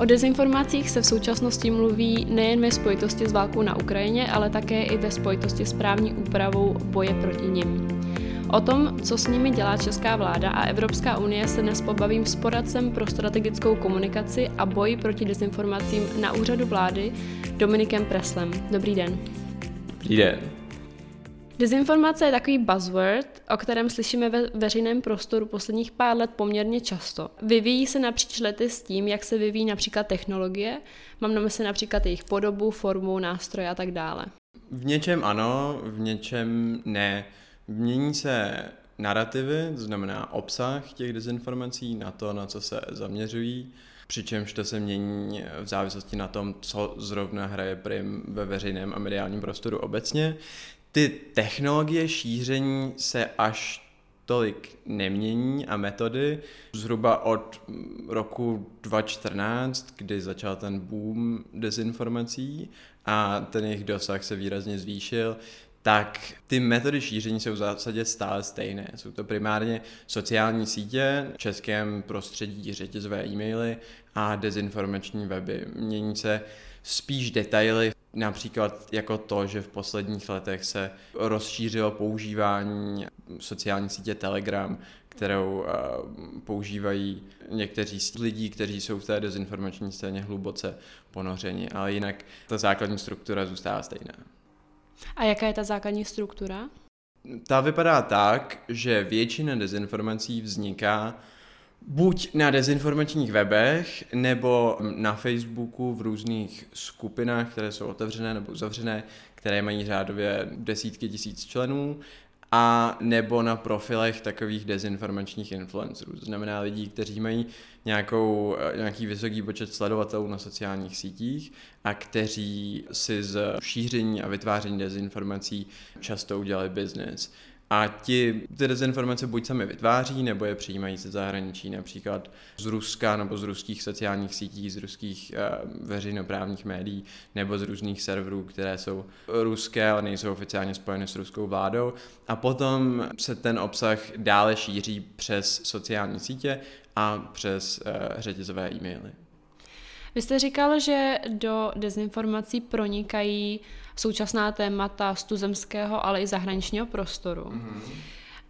O dezinformacích se v současnosti mluví nejen ve spojitosti s válkou na Ukrajině, ale také i ve spojitosti s právní úpravou boje proti nim. O tom, co s nimi dělá česká vláda a Evropská unie, se dnes pobavím s poradcem pro strategickou komunikaci a boj proti dezinformacím na úřadu vlády Dominikem Preslem. Dobrý den. Dobrý den. Dezinformace je takový buzzword, o kterém slyšíme ve veřejném prostoru posledních pár let poměrně často. Vyvíjí se napříč lety s tím, jak se vyvíjí například technologie. Mám na mysli například jejich podobu, formu, nástroje a tak dále. V něčem ano, v něčem ne. Mění se narrativy, to znamená obsah těch dezinformací na to, na co se zaměřují, přičemž to se mění v závislosti na tom, co zrovna hraje prim ve veřejném a mediálním prostoru obecně. Ty technologie šíření se až tolik nemění a metody. Zhruba od roku 2014, kdy začal ten boom dezinformací a ten jejich dosah se výrazně zvýšil, tak ty metody šíření jsou v zásadě stále stejné. Jsou to primárně sociální sítě, v českém prostředí řetězové e-maily a dezinformační weby. Mění se spíš detaily, například jako to, že v posledních letech se rozšířilo používání sociální sítě Telegram, kterou uh, používají někteří z lidí, kteří jsou v té dezinformační scéně hluboce ponořeni, ale jinak ta základní struktura zůstává stejná. A jaká je ta základní struktura? Ta vypadá tak, že většina dezinformací vzniká buď na dezinformačních webech, nebo na Facebooku v různých skupinách, které jsou otevřené nebo uzavřené, které mají řádově desítky tisíc členů, a nebo na profilech takových dezinformačních influencerů. To znamená lidí, kteří mají nějakou, eh, nějaký vysoký počet sledovatelů na sociálních sítích a kteří si z šíření a vytváření dezinformací často udělali biznis. A ti ty dezinformace buď sami vytváří, nebo je přijímají ze zahraničí, například z Ruska nebo z ruských sociálních sítí, z ruských uh, veřejnoprávních médií, nebo z různých serverů, které jsou ruské, ale nejsou oficiálně spojeny s ruskou vládou. A potom se ten obsah dále šíří přes sociální sítě a přes uh, řetězové e-maily. Vy jste říkal, že do dezinformací pronikají současná témata z tuzemského, ale i zahraničního prostoru. Mm-hmm.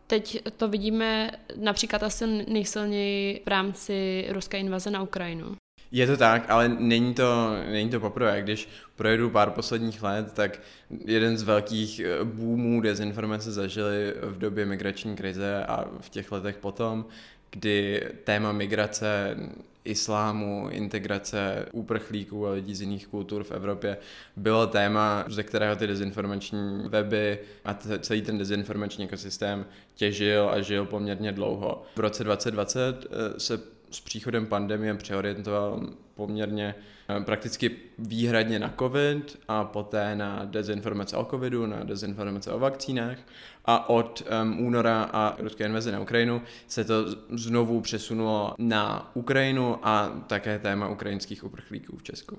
Teď to vidíme například asi nejsilněji v rámci ruské invaze na Ukrajinu. Je to tak, ale není to, není to poprvé. Když projedu pár posledních let, tak jeden z velkých eh, boomů dezinformace zažili v době migrační krize a v těch letech potom, kdy téma migrace islámu, integrace úprchlíků a lidí z jiných kultur v Evropě bylo téma, ze kterého ty dezinformační weby a celý ten dezinformační ekosystém těžil a žil poměrně dlouho. V roce 2020 eh, se s příchodem pandemie přeorientoval poměrně eh, prakticky výhradně na COVID a poté na dezinformace o COVIDu, na dezinformace o vakcínách. A od um, února a ruské invaze na Ukrajinu se to znovu přesunulo na Ukrajinu a také téma ukrajinských uprchlíků v Česku.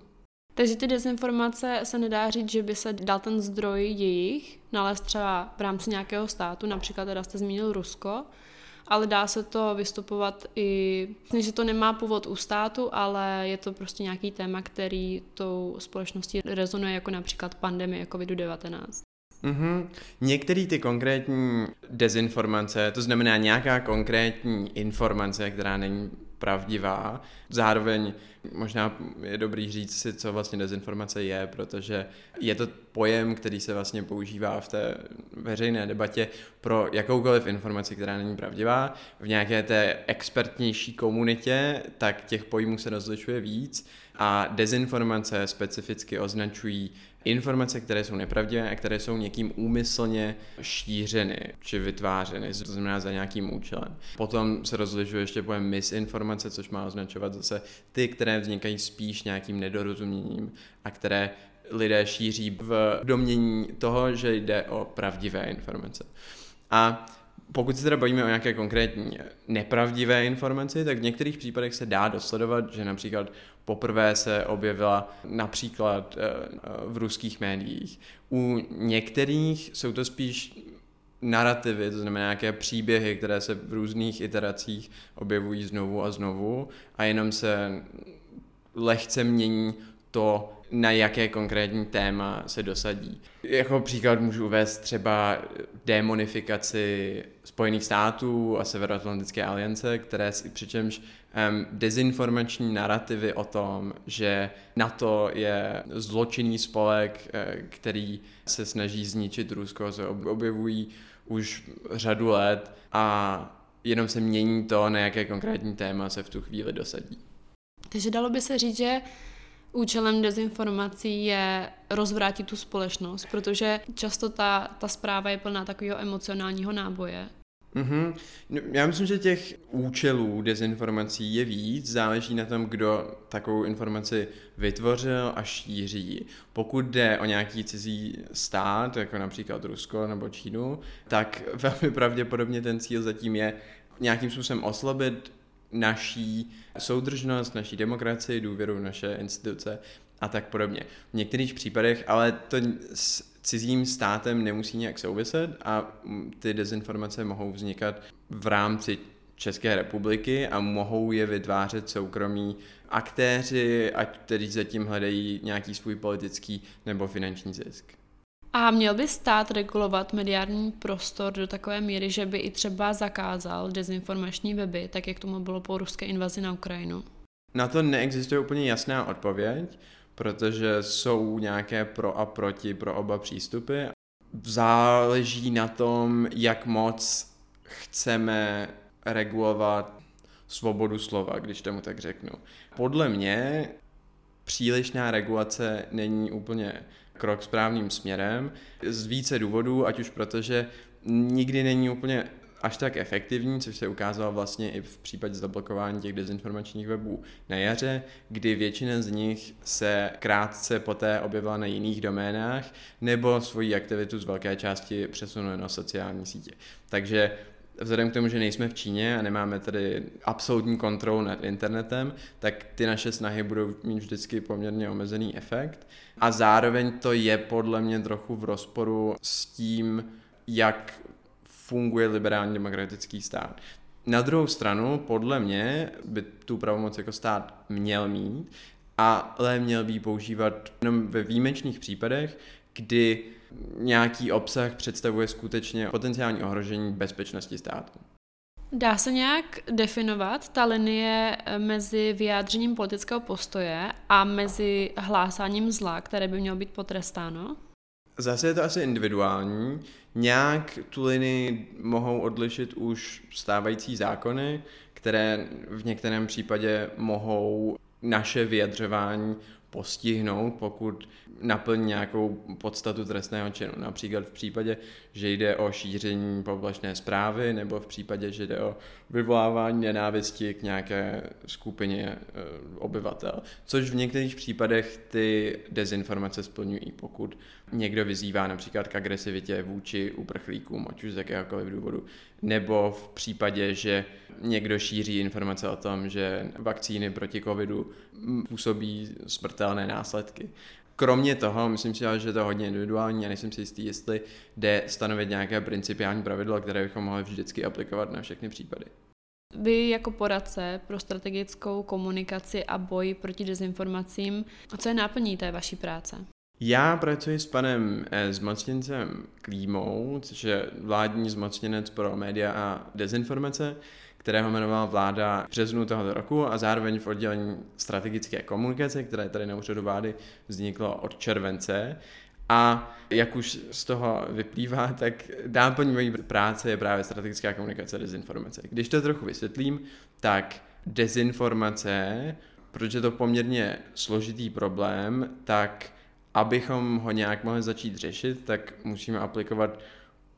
Takže ty dezinformace se nedá říct, že by se dal ten zdroj jejich nalézt třeba v rámci nějakého státu, například teda jste zmínil Rusko, ale dá se to vystupovat i, že to nemá původ u státu, ale je to prostě nějaký téma, který tou společností rezonuje, jako například pandemie COVID-19. Mm-hmm. Některé ty konkrétní dezinformace, to znamená nějaká konkrétní informace, která není pravdivá. Zároveň možná je dobrý říct si, co vlastně dezinformace je, protože je to pojem, který se vlastně používá v té veřejné debatě pro jakoukoliv informaci, která není pravdivá. V nějaké té expertnější komunitě, tak těch pojmů se rozlišuje víc a dezinformace specificky označují informace, které jsou nepravdivé a které jsou někým úmyslně šířeny či vytvářeny, to znamená za nějakým účelem. Potom se rozlišuje ještě pojem misinformace, což má označovat zase ty, které vznikají spíš nějakým nedorozuměním a které lidé šíří v domění toho, že jde o pravdivé informace. A pokud se teda bavíme o nějaké konkrétní nepravdivé informaci, tak v některých případech se dá dosledovat, že například poprvé se objevila například eh, v ruských médiích. U některých jsou to spíš narrativy, to znamená nějaké příběhy, které se v různých iteracích objevují znovu a znovu a jenom se lehce mění to, na jaké konkrétní téma se dosadí. Jako příklad můžu uvést třeba demonifikaci Spojených států a Severoatlantické aliance, které si přičemž um, dezinformační narrativy o tom, že NATO je zločinný spolek, eh, který se snaží zničit Rusko, se objevují už řadu let a jenom se mění to, na jaké konkrétní téma se v tu chvíli dosadí. Takže dalo by se říct, že účelem dezinformací je rozvrátit tu společnost, protože často ta, ta zpráva je plná takového emocionálního náboje. Mm-hmm. Já myslím, že těch účelů dezinformací je víc, záleží na tom, kdo takovou informaci vytvořil a šíří. Pokud jde o nějaký cizí stát, jako například Rusko nebo Čínu, tak velmi pravděpodobně ten cíl zatím je nějakým způsobem oslabit naší soudržnost, naší demokracii, důvěru v naše instituce a tak podobně. V některých případech ale to s cizím státem nemusí nějak souviset a ty dezinformace mohou vznikat v rámci České republiky a mohou je vytvářet soukromí aktéři, ať tedy zatím hledají nějaký svůj politický nebo finanční zisk. A měl by stát regulovat mediální prostor do takové míry, že by i třeba zakázal dezinformační weby, tak jak tomu bylo po ruské invazi na Ukrajinu? Na to neexistuje úplně jasná odpověď, protože jsou nějaké pro a proti pro oba přístupy. Záleží na tom, jak moc chceme regulovat svobodu slova, když tomu tak řeknu. Podle mě přílišná regulace není úplně krok správným směrem z více důvodů, ať už protože nikdy není úplně až tak efektivní, což se ukázalo vlastně i v případě zablokování těch dezinformačních webů na jaře, kdy většina z nich se krátce poté objevila na jiných doménách nebo svoji aktivitu z velké části přesunula na sociální sítě. Takže vzhledem k tomu, že nejsme v Číně a nemáme tady absolutní kontrolu nad internetem, tak ty naše snahy budou mít vždycky poměrně omezený efekt. A zároveň to je podle mě trochu v rozporu s tím, jak funguje liberální demokratický stát. Na druhou stranu, podle mě, by tu pravomoc jako stát měl mít, ale měl by ji používat jenom ve výjimečných případech, kdy nějaký obsah představuje skutečně potenciální ohrožení bezpečnosti státu. Dá se nějak definovat ta linie eh, mezi vyjádřením politického postoje a mezi hlásáním zla, které by mělo být potrestáno? Zase je to asi individuální. Nějak tu linii mohou odlišit už stávající zákony, které v některém případě mohou naše vyjadřování postihnout, pokud naplní nějakou podstatu trestného činu. Například v případě, že jde o šíření poplašné zprávy, nebo v případě, že jde o vyvolávání nenávisti k nějaké skupině e, obyvatel. Což v některých případech ty dezinformace splňují, pokud někdo vyzývá například k agresivitě vůči uprchlíkům, ať už z jakéhokoliv důvodu, nebo v případě, že někdo šíří informace o tom, že vakcíny proti covidu působí smrtelné následky. Kromě toho, myslím si, že je to hodně individuální a nejsem si jistý, jestli jde stanovit nějaké principiální pravidlo, které bychom mohli vždycky aplikovat na všechny případy. Vy jako poradce pro strategickou komunikaci a boj proti dezinformacím, co je náplní té vaší práce? Já pracuji s panem eh, zmocněncem Klímou, což je vládní zmocněnec pro média a dezinformace, kterého jmenovala vláda v březnu tohoto roku a zároveň v oddělení strategické komunikace, které tady na úřadu vlády vzniklo od července. A jak už z toho vyplývá, tak náplní mojí práce je právě strategická komunikace a dezinformace. Když to trochu vysvětlím, tak dezinformace, protože je to poměrně složitý problém, tak abychom ho nějak mohli začít řešit, tak musíme aplikovat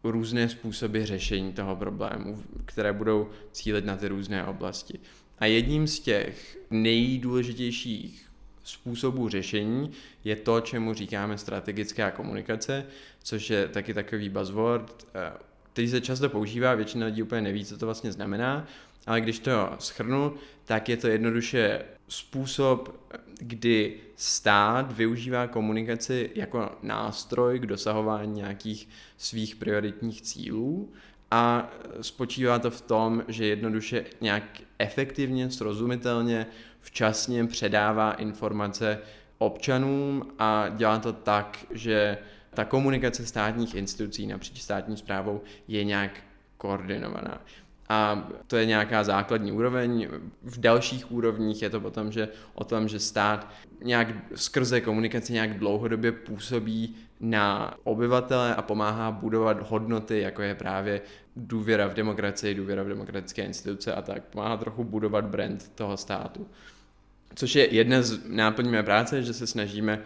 různé způsoby řešení toho problému, které budou cílit na ty různé oblasti. A jedním z těch nejdůležitějších způsobů řešení je to, čemu říkáme strategická komunikace, což je taky takový buzzword, eh, který se často používá, většina lidí úplně neví, co to vlastně znamená, ale když to schrnu, tak je to jednoduše způsob, kdy stát využívá komunikaci jako nástroj k dosahování nějakých svých prioritních cílů a spočívá to v tom, že jednoduše nějak efektivně, srozumitelně, včasně předává informace občanům a dělá to tak, že ta komunikace státních institucí napříč státní zprávou je nějak koordinovaná. A to je nějaká základní úroveň. V dalších úrovních je to potom, že o tom, že stát nějak skrze komunikaci nějak dlouhodobě působí na obyvatele a pomáhá budovat hodnoty, jako je právě důvěra v demokracii, důvěra v demokratické instituce a tak. Pomáhá trochu budovat brand toho státu. Což je jedna z náplní mé práce, že se snažíme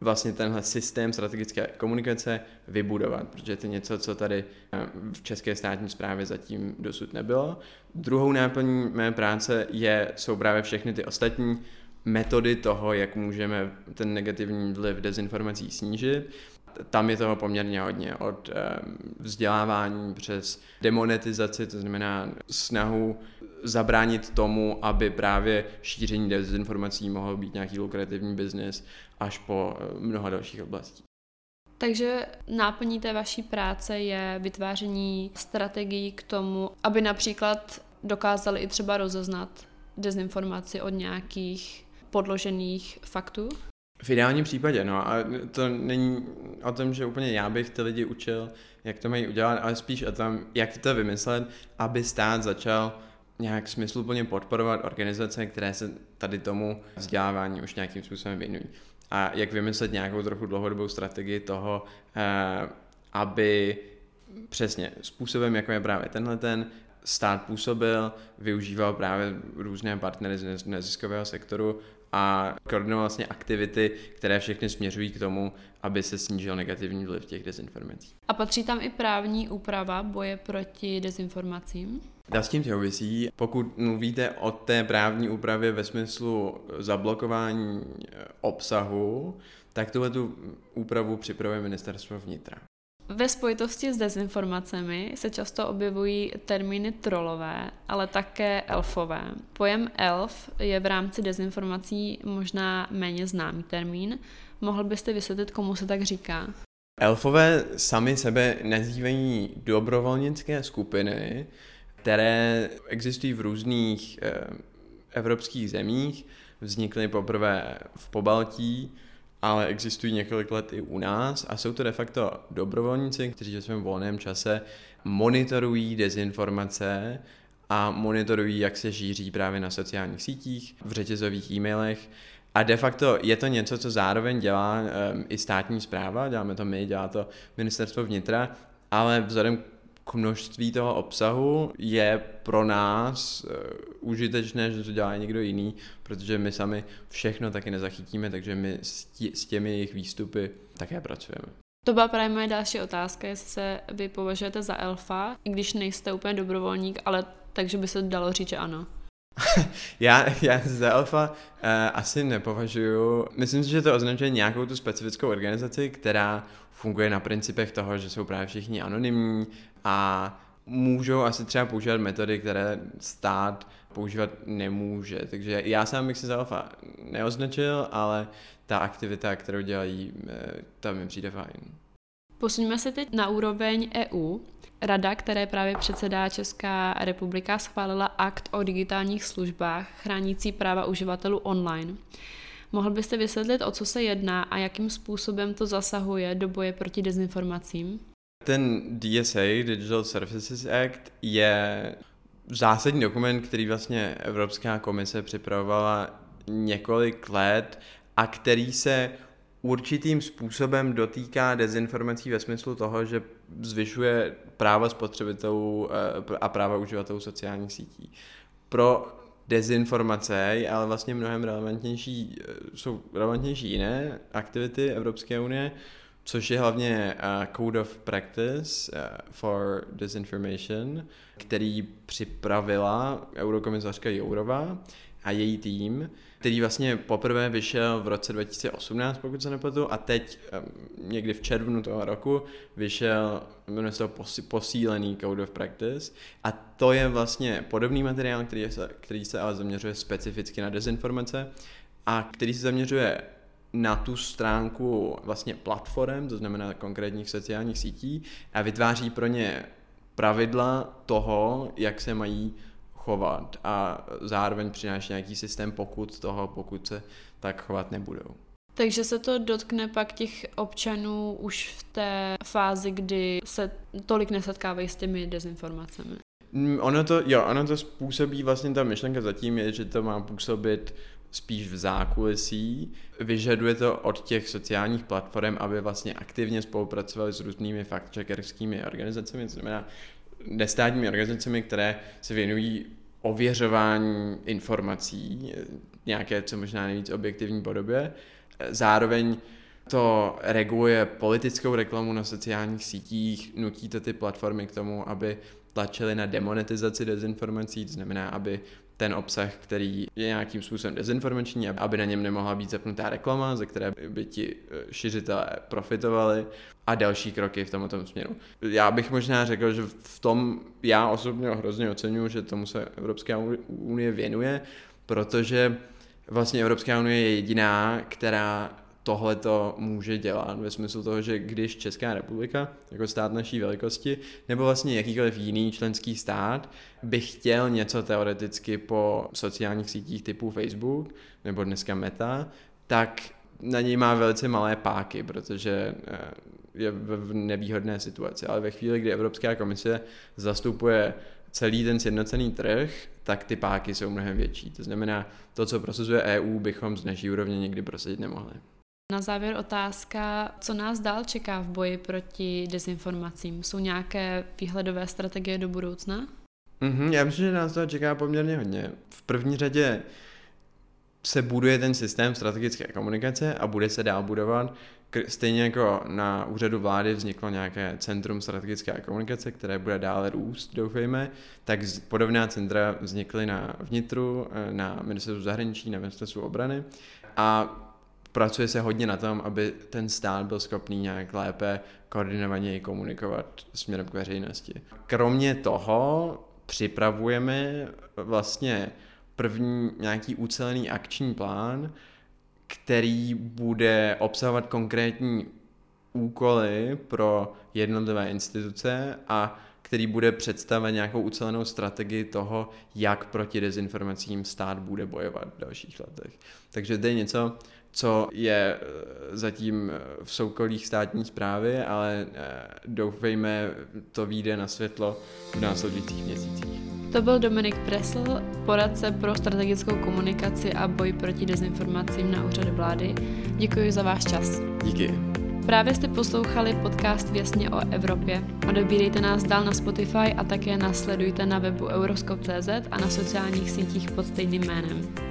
vlastně tenhle systém strategické komunikace vybudovat, protože to je něco, co tady eh, v české státní správě zatím dosud nebylo. Druhou náplní mé práce je, jsou právě všechny ty ostatní metody toho, jak můžeme ten negativní vliv dezinformací snížit. Tam je toho poměrně hodně, od eh, vzdělávání přes demonetizaci, to znamená snahu zabránit tomu, aby právě šíření dezinformací mohlo být nějaký lukrativní biznis až po eh, mnoha dalších oblastí. Takže náplní té vaší práce je vytváření strategií k tomu, aby například dokázali i třeba rozeznat dezinformaci od nějakých podložených faktů? V ideálním případě, no a to není o tom, že úplně já bych ty lidi učil, jak to mají udělat, ale spíš o tom, jak to vymyslet, aby stát začal nějak smysluplně podporovat organizace, které se tady tomu vzdělávání už nějakým způsobem věnují. A jak vymyslet nějakou trochu dlouhodobou strategii toho, eh, aby přesně způsobem, jako je právě tenhle ten, stát působil, využíval právě různé partnery z neziskového sektoru a koordinoval vlastně aktivity, které všechny směřují k tomu, aby se snížil negativní vliv těch dezinformací. A patří tam i právní úprava boje proti dezinformacím? Dá s tím souvisí, pokud mluvíte o té právní úpravě ve smyslu zablokování eh, obsahu, tak tuhle tu úpravu připravuje ministerstvo vnitra. Ve spojitosti s dezinformacemi se často objevují termíny trolové, ale také elfové. Pojem elf je v rámci dezinformací možná méně známý termín. Mohl byste vysvětlit, komu se tak říká? Elfové sami sebe nazývají dobrovolnické skupiny, které existují v různých eh, evropských zemích. Vznikly poprvé v Pobaltí, ale existují několik let i u nás a jsou to de facto dobrovolníci, kteří ve svém volném čase monitorují dezinformace a monitorují, jak se šíří právě na sociálních sítích, v řetězových e-mailech. A de facto je to něco, co zároveň dělá um, i státní zpráva, děláme to my, dělá to ministerstvo vnitra, ale vzhledem k množství toho obsahu je pro nás uh, užitečné, že to dělá někdo jiný, protože my sami všechno taky nezachytíme, takže my s, tí, s těmi jejich výstupy také pracujeme. To byla právě moje další otázka, jestli se vy považujete za elfa, i když nejste úplně dobrovolník, ale takže by se dalo říct, že ano. já, já za Alfa uh, asi nepovažuju. Myslím si, že to označuje nějakou tu specifickou organizaci, která funguje na principech toho, že jsou právě všichni anonymní a můžou asi třeba používat metody, které stát používat nemůže. Takže já sám bych se za Alfa neoznačil, ale ta aktivita, kterou dělají, eh, ta mi přijde fajn. Posuníme se teď na úroveň EU. Rada, které právě předsedá Česká republika, schválila akt o digitálních službách chránící práva uživatelů online. Mohl byste vysvětlit, o co se jedná a jakým způsobem to zasahuje do boje proti dezinformacím? Ten DSA, Digital Services Act, je zásadní dokument, který vlastně Evropská komise připravovala několik let a který se určitým způsobem dotýká dezinformací ve smyslu toho, že zvyšuje práva spotřebitelů eh, a práva uživatelů sociálních sítí. Pro dezinformace, ale vlastně mnohem relevantnější, eh, jsou relevantnější jiné aktivity Evropské unie, což je hlavně uh, Code of Practice uh, for Disinformation, který připravila eurokomisařka Jourová a její tým, který vlastně poprvé vyšel v roce 2018, pokud se nepletu, a teď někdy v červnu toho roku vyšel, jmenuje se to posílený Code of Practice. A to je vlastně podobný materiál, který se, který se ale zaměřuje specificky na dezinformace a který se zaměřuje na tu stránku vlastně platform, to znamená konkrétních sociálních sítí a vytváří pro ně pravidla toho, jak se mají chovat a zároveň přináší nějaký systém pokud toho, pokud se tak chovat nebudou. Takže se to dotkne pak těch občanů už v té fázi, kdy se tolik nesetkávají s těmi dezinformacemi. Mm, ono to, jo, ono to způsobí, vlastně ta myšlenka zatím je, že to má působit spíš v zákulisí. Vyžaduje to od těch sociálních platform, aby vlastně aktivně spolupracovali s různými fact-checkerskými organizacemi, to znamená nestátními organizacemi, které se věnují ověřování informací, nějaké co možná nejvíc objektivní podobě. Zároveň to reguluje politickou reklamu na sociálních sítích, nutí to ty platformy k tomu, aby tlačili na demonetizaci dezinformací, to znamená, aby ten obsah, který je nějakým způsobem dezinformační, aby na něm nemohla být zapnutá reklama, ze které by ti eh, šiřitelé profitovali a další kroky v tomto směru. Já bych možná řekl, že v tom já osobně hrozně oceňuji, že tomu se Evropská unie věnuje, protože vlastně Evropská unie je jediná, která tohle to může dělat ve smyslu toho, že když Česká republika jako stát naší velikosti nebo vlastně jakýkoliv jiný členský stát by chtěl něco teoreticky po sociálních sítích typu Facebook nebo dneska Meta, tak na něj má velice malé páky, protože eh, je v nevýhodné situaci. Ale ve chvíli, kdy Evropská komise zastupuje celý ten sjednocený trh, tak ty páky jsou mnohem větší. To znamená, to, co prosazuje EU, bychom z naší úrovně nikdy prosadit nemohli. Na závěr otázka, co nás dál čeká v boji proti dezinformacím? Jsou nějaké výhledové strategie do budoucna? Mm-hmm, já myslím, že nás to čeká poměrně hodně. V první řadě se buduje ten systém strategické komunikace a bude se dál budovat. Stejně jako na úřadu vlády vzniklo nějaké centrum strategické komunikace, které bude dále růst, doufejme, tak podobná centra vznikly na vnitru, eh, na ministerstvu zahraničí, na ministerstvu obrany a pracuje se hodně na tom, aby ten stát byl schopný nějak lépe koordinovaně komunikovat směrem k veřejnosti. Kromě toho připravujeme vlastně první nějaký ucelený akční plán, který bude obsahovat konkrétní úkoly pro jednotlivé instituce a který bude představit nějakou ucelenou strategii toho, jak proti dezinformacím stát bude bojovat v dalších letech. Takže to je něco, co je eh, zatím eh, v soukolích státní zprávy, ale eh, doufejme, to vyjde na světlo v následujících měsících. To byl Dominik Presl, poradce pro strategickou komunikaci a boj proti dezinformacím na úřadu vlády. Děkuji za váš čas. Díky. Právě jste poslouchali podcast Věsně o Evropě. Odebírejte nás dál na Spotify a také nás sledujte na webu euroskop.cz a na sociálních sítích pod stejným jménem.